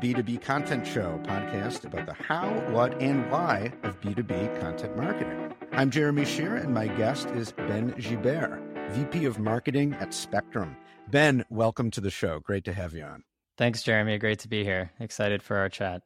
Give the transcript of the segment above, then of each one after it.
B2B Content Show podcast about the how, what, and why of B2B content marketing. I'm Jeremy Shear, and my guest is Ben Gibert, VP of Marketing at Spectrm. Ben, welcome to the show. Great to have you on. Thanks, Jeremy. Great to be here. Excited for our chat.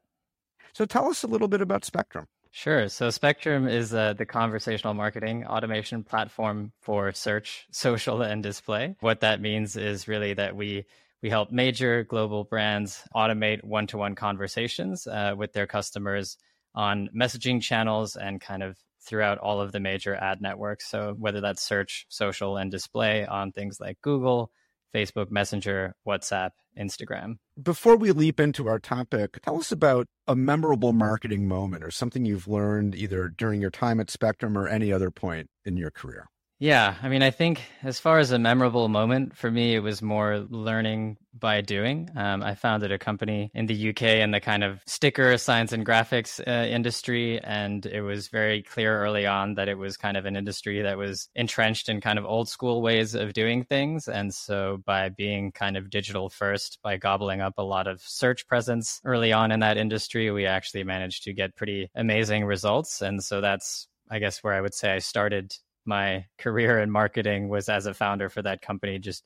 So tell us a little bit about Spectrm. Sure. So Spectrm is uh, the conversational marketing automation platform for search, social, and display. What that means is really that we we help major global brands automate one to one conversations uh, with their customers on messaging channels and kind of throughout all of the major ad networks. So, whether that's search, social, and display on things like Google, Facebook Messenger, WhatsApp, Instagram. Before we leap into our topic, tell us about a memorable marketing moment or something you've learned either during your time at Spectrm or any other point in your career. Yeah, I mean, I think as far as a memorable moment for me, it was more learning by doing. Um, I founded a company in the UK in the kind of sticker science and graphics uh, industry, and it was very clear early on that it was kind of an industry that was entrenched in kind of old school ways of doing things. And so, by being kind of digital first, by gobbling up a lot of search presence early on in that industry, we actually managed to get pretty amazing results. And so, that's I guess where I would say I started my career in marketing was as a founder for that company, just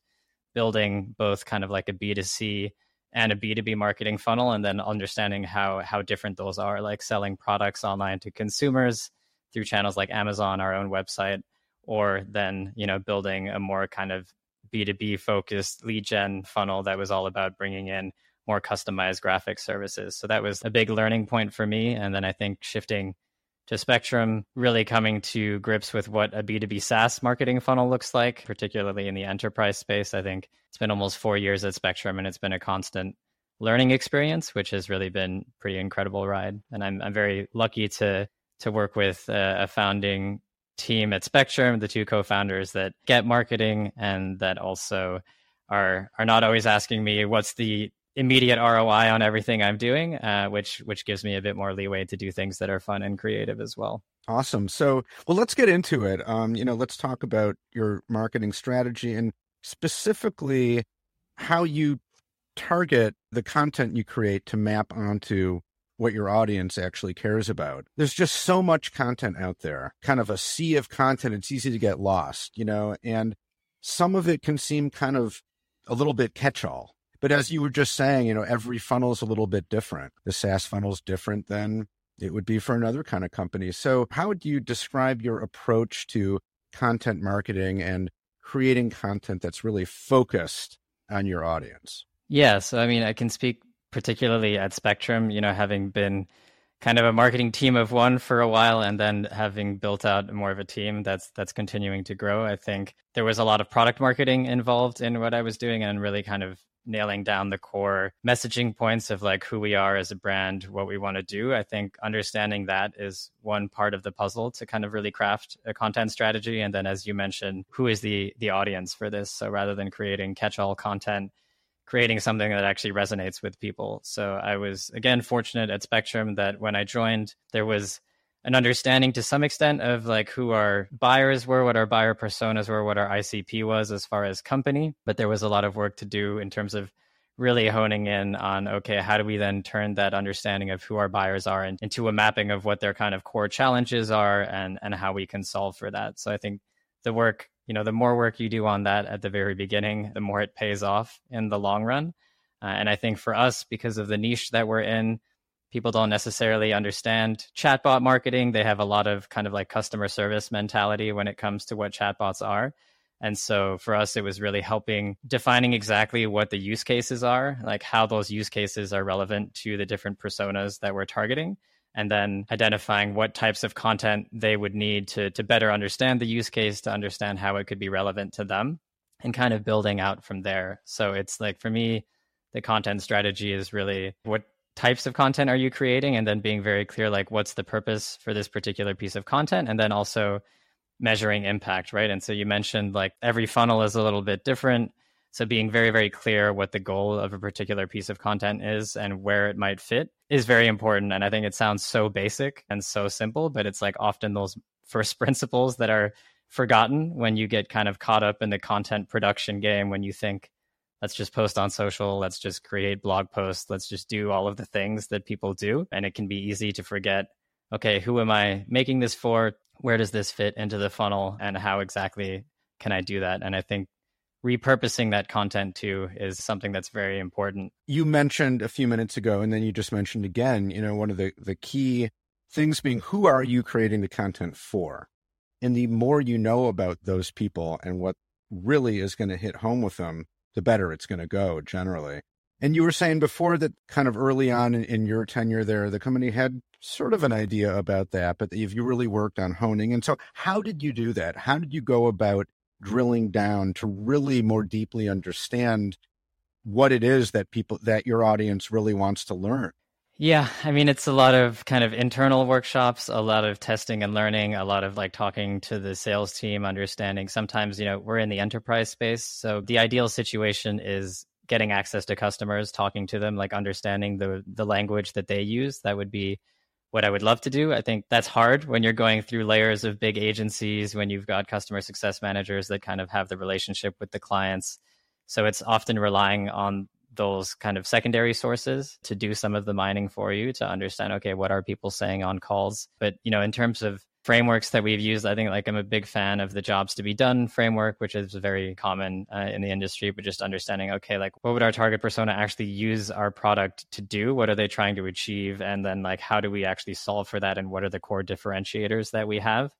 building both kind of like a B2C and a B2B marketing funnel and then understanding how how different those are, like selling products online to consumers through channels like Amazon, our own website, or then, you know, building a more kind of B2B focused lead gen funnel that was all about bringing in more customized graphic services. So that was a big learning point for me. And then I think shifting to Spectrm, really coming to grips with what a B2B SaaS marketing funnel looks like, particularly in the enterprise space. I think it's been almost four years at Spectrm and it's been a constant learning experience, which has really been pretty incredible ride. And I'm, I'm very lucky to, to work with a, a founding team at Spectrm, the two co-founders that get marketing and that also are, are not always asking me what's the immediate ROI on everything I'm doing, uh, which which gives me a bit more leeway to do things that are fun and creative as well. Awesome. So, well, let's get into it. Um, you know, let's talk about your marketing strategy and specifically how you target the content you create to map onto what your audience actually cares about. There's just so much content out there, kind of a sea of content. It's easy to get lost, you know, and some of it can seem kind of a little bit catch all but as you were just saying, you know, every funnel is a little bit different. The SaaS funnel is different than it would be for another kind of company. So, how would you describe your approach to content marketing and creating content that's really focused on your audience? Yeah. So, I mean, I can speak particularly at Spectrm, you know, having been kind of a marketing team of one for a while and then having built out more of a team that's that's continuing to grow i think there was a lot of product marketing involved in what i was doing and really kind of nailing down the core messaging points of like who we are as a brand, what we want to do. I think understanding that is one part of the puzzle to kind of really craft a content strategy. And then, as you mentioned, who is the the audience for this? So rather than creating catch-all content, creating something that actually resonates with people. So I was again fortunate at Spectrm that when I joined, there was an understanding to some extent of like who our buyers were, what our buyer personas were, what our ICP was as far as company. But there was a lot of work to do in terms of really honing in on okay, how do we then turn that understanding of who our buyers are into a mapping of what their kind of core challenges are and and how we can solve for that. So I think the work, you know, the more work you do on that at the very beginning, the more it pays off in the long run. Uh, and I think for us, because of the niche that we're in, people don't necessarily understand chatbot marketing. They have a lot of kind of like customer service mentality when it comes to what chatbots are. And so for us, it was really helping defining exactly what the use cases are, like how those use cases are relevant to the different personas that we're targeting, and then identifying what types of content they would need to, to better understand the use case, to understand how it could be relevant to them, and kind of building out from there. So it's like for me, the content strategy is really what types of content are you creating and then being very clear like what's the purpose for this particular piece of content and then also measuring impact right? And so you mentioned like every funnel is a little bit different. So being very very clear what the goal of a particular piece of content is and where it might fit is very important. And i think it sounds so basic and so simple but it's like often those first principles that are forgotten when you get kind of caught up in the content production game when you think let's just post on social, let's just create blog posts, let's just do all of the things that people do. And it can be easy to forget, okay, who am I making this for? Where does this fit into the funnel? And how exactly can I do that? And I think repurposing that content too is something that's very important. You mentioned a few minutes ago, and then you just mentioned again, you know, one of the, the key things being who are you creating the content for? And the more you know about those people and what really is going to hit home with them, the better it's going to go generally. And you were saying before that kind of early on in, in, your tenure there, the company had sort of an idea about that, but if you really worked on honing. And so, how did you do that? How did you go about drilling down to really more deeply understand what it is that people, that your audience really wants to learn? Yeah, I mean, it's a lot of kind of internal workshops, a lot of testing and learning, a lot of like talking to the sales team, understanding. Sometimes, you know, we're in the enterprise space. So the ideal situation is getting access to customers, talking to them, like understanding the the language that they use. That would be what I would love to do. I think that's hard when you're going through layers of big agencies, when you've got customer success managers that kind of have the relationship with the clients. So it's often relying on those kind of secondary sources to do some of the mining for you to understand okay what are people saying on calls? But you know in terms of frameworks that we've used i think like i'm a big fan of the jobs to be done framework which is very common uh, in the industry but just understanding okay like what would our target persona actually use our product to do? What are they trying to achieve? And then like how do we actually solve for that? And what are the core differentiators that we have?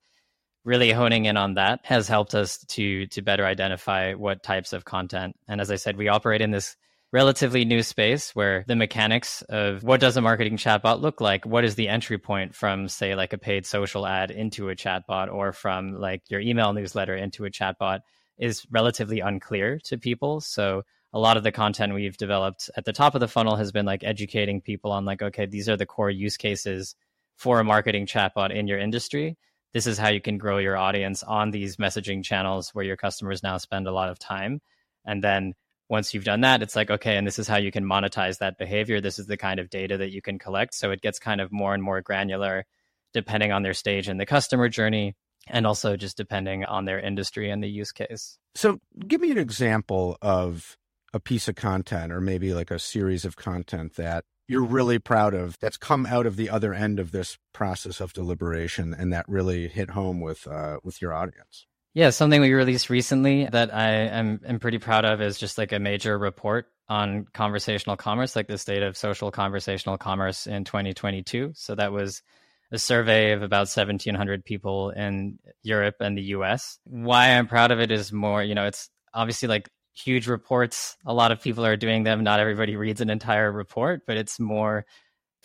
Really honing in on that has helped us to to better identify what types of content. And as i said we operate in this relatively new space where the mechanics of what does a marketing chatbot look like? What is the entry point from say like a paid social ad into a chatbot or from like your email newsletter into a chatbot is relatively unclear to people. So a lot of the content we've developed at the top of the funnel has been like educating people on like okay these are the core use cases for a marketing chatbot in your industry. This is how you can grow your audience on these messaging channels where your customers now spend a lot of time. And then once you've done that, it's like, okay, and this is how you can monetize that behavior. This is the kind of data that you can collect. So it gets kind of more and more granular depending on their stage in the customer journey and also just depending on their industry and the use case. So give me an example of a piece of content or maybe like a series of content that you're really proud of that's come out of the other end of this process of deliberation and that really hit home with uh, with your audience. Yeah, something we released recently that I am, am pretty proud of is just like a major report on conversational commerce, like the state of social conversational commerce in 2022. So that was a survey of about 1,700 people in Europe and the US. Why I'm proud of it is more, you know, it's obviously like huge reports. A lot of people are doing them. Not everybody reads an entire report, but it's more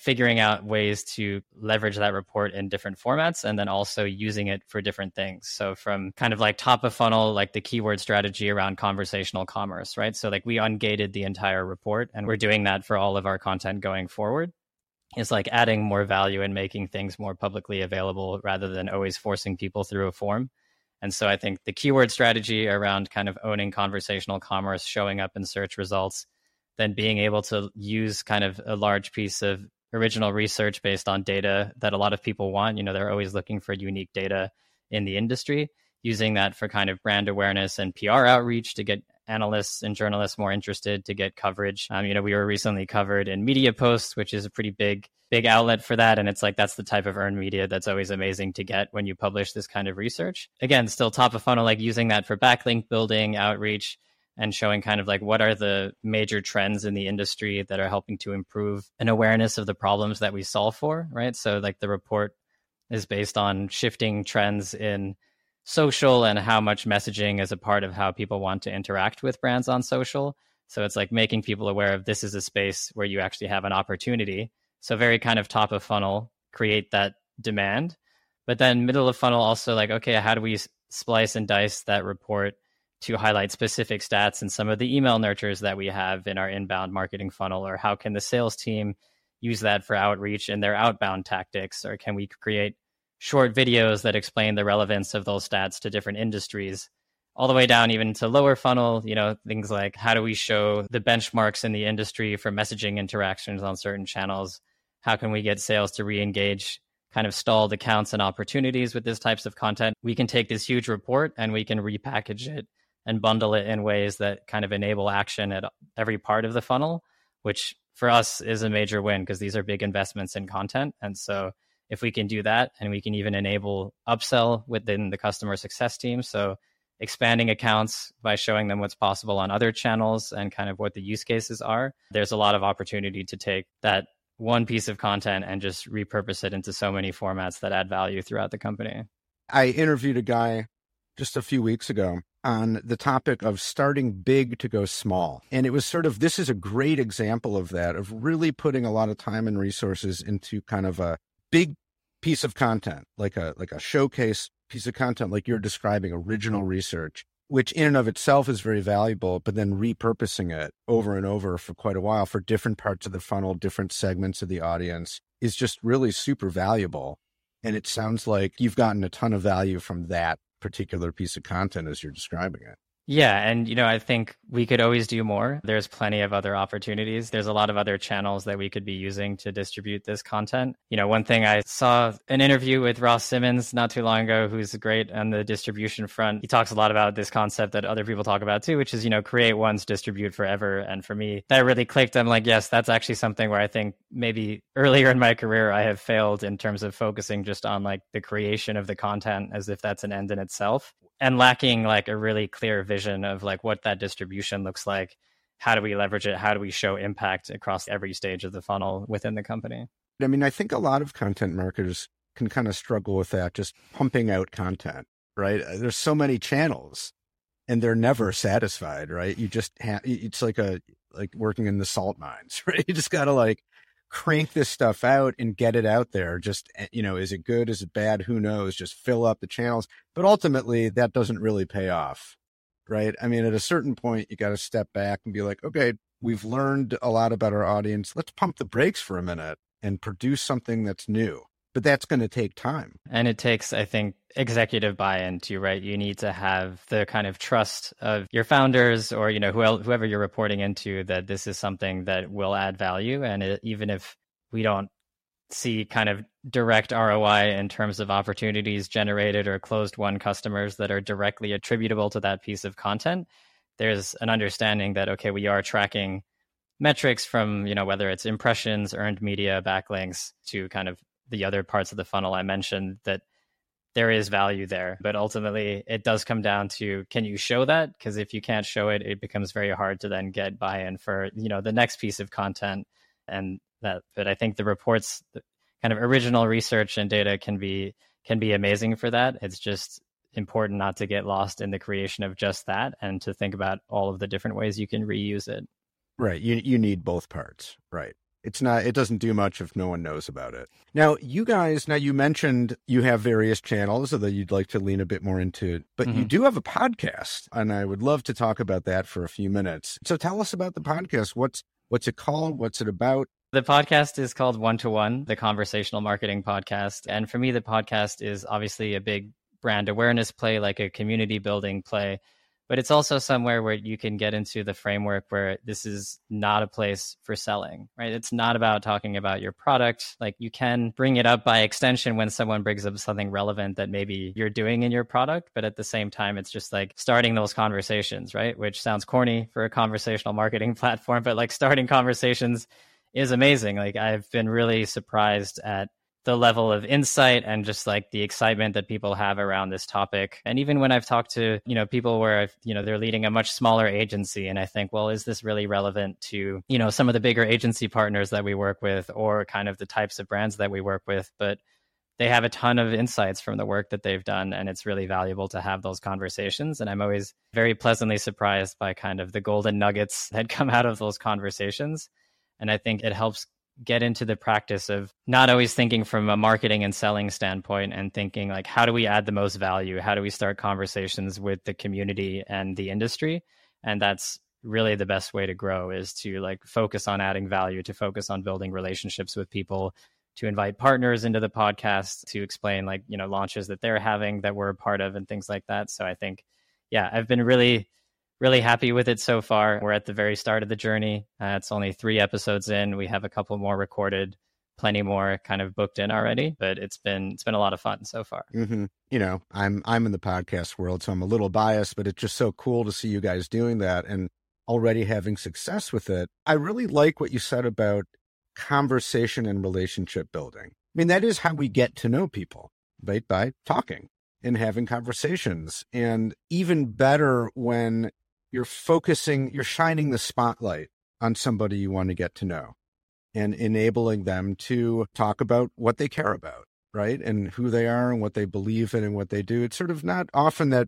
figuring out ways to leverage that report in different formats and then also using it for different things. So from kind of like top of funnel, like the keyword strategy around conversational commerce, right? So like we ungated the entire report and we're doing that for all of our content going forward. It's like adding more value and making things more publicly available rather than always forcing people through a form. And so I think the keyword strategy around kind of owning conversational commerce, showing up in search results, then being able to use kind of a large piece of original research based on data that a lot of people want. You know, they're always looking for unique data in the industry, using that for kind of brand awareness and PR outreach to get analysts and journalists more interested to get coverage. Um, you know, we were recently covered in Media Post, which is a pretty big, big outlet for that. And it's like that's the type of earned media that's always amazing to get when you publish this kind of research. Again, still top of funnel, like using that for backlink building, outreach, and showing kind of like what are the major trends in the industry that are helping to improve an awareness of the problems that we solve for, right? So like the report is based on shifting trends in social and how much messaging is a part of how people want to interact with brands on social. So it's like making people aware of this is a space where you actually have an opportunity. So very kind of top of funnel, create that demand. But then middle of funnel also like okay, how do we splice and dice that report to highlight specific stats and some of the email nurtures that we have in our inbound marketing funnel or how can the sales team use that for outreach and their outbound tactics? Or can we create short videos that explain the relevance of those stats to different industries? All the way down even to lower funnel you know things like how do we show the benchmarks in the industry for messaging interactions on certain channels? How can we get sales to re-engage kind of stalled accounts and opportunities with these types of content? We can take this huge report and we can repackage it and bundle it in ways that kind of enable action at every part of the funnel, which for us is a major win because these are big investments in content. And so if we can do that and we can even enable upsell within the customer success team. So expanding accounts by showing them what's possible on other channels and kind of what the use cases are, there's a lot of opportunity to take that one piece of content and just repurpose it into so many formats that add value throughout the company. I interviewed a guy just a few weeks ago on the topic of starting big to go small. And it was sort of this is a great example of that, of really putting a lot of time and resources into kind of a big piece of content, like a like a showcase piece of content, like you're describing, original research, which in and of itself is very valuable, but then repurposing it over and over for quite a while for different parts of the funnel, different segments of the audience is just really super valuable. And it sounds like you've gotten a ton of value from that particular piece of content as you're describing it. Yeah. And, you know, I think we could always do more. There's plenty of other opportunities. There's a lot of other channels that we could be using to distribute this content. You know, one thing I saw an interview with Ross Simmonds not too long ago, who's great on the distribution front. He talks a lot about this concept that other people talk about too, which is, you know, create once, distribute forever. And for me, that really clicked. I'm like, yes, that's actually something where I think maybe earlier in my career, I have failed in terms of focusing just on like the creation of the content as if that's an end in itself and lacking like a really clear vision of like what that distribution looks like how do we leverage it? How do we show impact across every stage of the funnel within the company? I mean i think a lot of content marketers can kind of struggle with that just pumping out content right? Uh, there's so many channels and they're never satisfied right? You just have it's like a like working in the salt mines right? You just got to like crank this stuff out and get it out there. Just, eh, you know, is it good? Is it bad? Who knows? Just fill up the channels. But ultimately, that doesn't really pay off, right? I mean, at a certain point, you got to step back and be like, okay, we've learned a lot about our audience. Let's pump the brakes for a minute and produce something that's new. But that's going to take time. And it takes, I think, executive buy-in too, right? You need to have the kind of trust of your founders or you know whoever you're reporting into that this is something that will add value, and it, even if we don't see kind of direct ROI in terms of opportunities generated or closed won customers that are directly attributable to that piece of content, there's an understanding that okay, we are tracking metrics from you know whether it's impressions, earned media, backlinks to kind of the other parts of the funnel I mentioned that there is value there. But ultimately, it does come down to can you show that? Because if you can't show it, it becomes very hard to then get buy-in for you know the next piece of content. And that, but I think the reports, the kind of original research and data can be can be amazing for that. It's just important not to get lost in the creation of just that and to think about all of the different ways you can reuse it. Right. You you need both parts. Right it's not it doesn't do much if no one knows about it. Now you guys now you mentioned you have various channels that you'd like to lean a bit more into but mm-hmm. you do have a podcast and i would love to talk about that for a few minutes. So tell us about the podcast. What's what's it called? What's it about? The podcast is called one to one the conversational marketing podcast. And for me the podcast is obviously a big brand awareness play like a community building play but it's also somewhere where you can get into the framework where this is not a place for selling, right? It's not about talking about your product. Like you can bring it up by extension when someone brings up something relevant that maybe you're doing in your product, but at the same time, it's just like starting those conversations, right? Which sounds corny for a conversational marketing platform, but like starting conversations is amazing. Like I've been really surprised at the level of insight and just like the excitement that people have around this topic. And even when I've talked to, you know, people where I've, you know, they're leading a much smaller agency and I think, well, is this really relevant to, you know, some of the bigger agency partners that we work with or kind of the types of brands that we work with, but they have a ton of insights from the work that they've done and it's really valuable to have those conversations. And i'm always very pleasantly surprised by kind of the golden nuggets that come out of those conversations. And i think it helps get into the practice of not always thinking from a marketing and selling standpoint and thinking like how do we add the most value? How do we start conversations with the community and the industry? And that's really the best way to grow is to like focus on adding value to focus on building relationships with people to invite partners into the podcast to explain like you know launches that they're having that we're a part of and things like that. So i think yeah i've been really really happy with it so far. We're at the very start of the journey. Uh, it's only three episodes in. We have a couple more recorded. plenty more kind of booked in already. But it's been it's been a lot of fun so far. Mm-hmm. You know, I'm I'm in the podcast world, so I'm a little biased, but it's just so cool to see you guys doing that and already having success with it. I really like what you said about conversation and relationship building. I mean, that is how we get to know people, right? By talking and having conversations. And even better when you're focusing, you're shining the spotlight on somebody you want to get to know and enabling them to talk about what they care about, right? And who they are and what they believe in and what they do. It's sort of not often that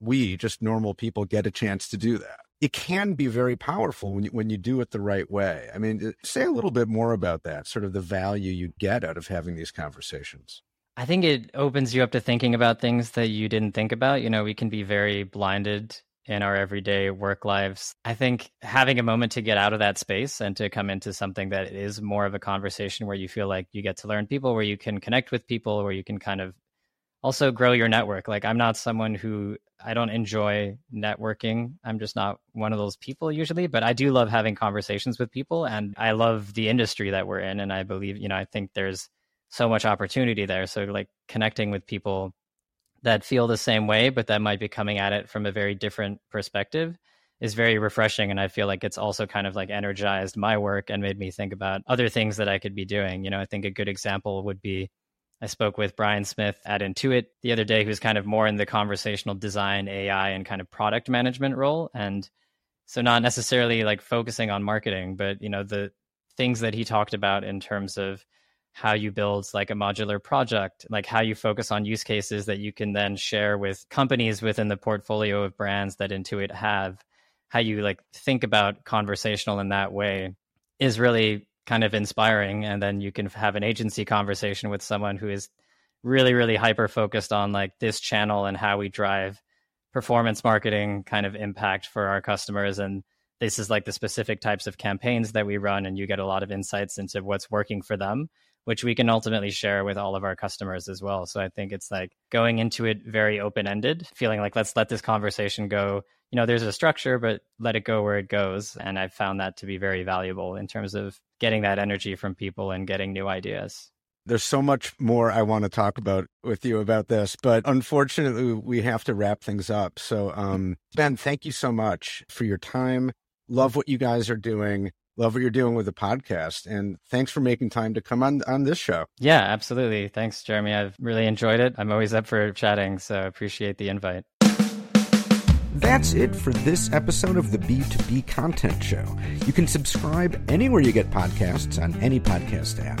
we, just normal people, get a chance to do that. It can be very powerful when you, when you do it the right way. I mean, uh, say a little bit more about that, sort of the value you get out of having these conversations. I think it opens you up to thinking about things that you didn't think about. You know, we can be very blinded in our everyday work lives. I think having a moment to get out of that space and to come into something that is more of a conversation where you feel like you get to learn people, where you can connect with people, where you can kind of also grow your network. Like I'm not someone who I don't enjoy networking. I'm just not one of those people usually, but I do love having conversations with people and I love the industry that we're in and I believe, you know, I think there's so much opportunity there. So like connecting with people that feel the same way, but that might be coming at it from a very different perspective is very refreshing. And I feel like it's also kind of like energized my work and made me think about other things that I could be doing. You know, I think a good example would be I spoke with Brian Smith at Intuit the other day, who's kind of more in the conversational design, AI, and kind of product management role. And so not necessarily like focusing on marketing, but you know, the things that he talked about in terms of how you build like a modular project, like how you focus on use cases that you can then share with companies within the portfolio of brands that Intuit have, how you like think about conversational in that way is really kind of inspiring. And then you can have an agency conversation with someone who is really, really hyper focused on like this channel and how we drive performance marketing kind of impact for our customers and this is like the specific types of campaigns that we run and you get a lot of insights into what's working for them which we can ultimately share with all of our customers as well. So I think it's like going into it very open ended, feeling like let's let this conversation go. You know, there's a structure, but let it go where it goes. And I've found that to be very valuable in terms of getting that energy from people and getting new ideas. There's so much more I want to talk about with you about this, but unfortunately, we have to wrap things up. So, um, Ben, thank you so much for your time. Love what you guys are doing love what you're doing with the podcast and thanks for making time to come on on this show. Yeah absolutely. Thanks jeremy. I've really enjoyed it. I'm always up for chatting so appreciate the invite. That's it for this episode of the B2B Content Show. You can subscribe anywhere you get podcasts on any podcast app.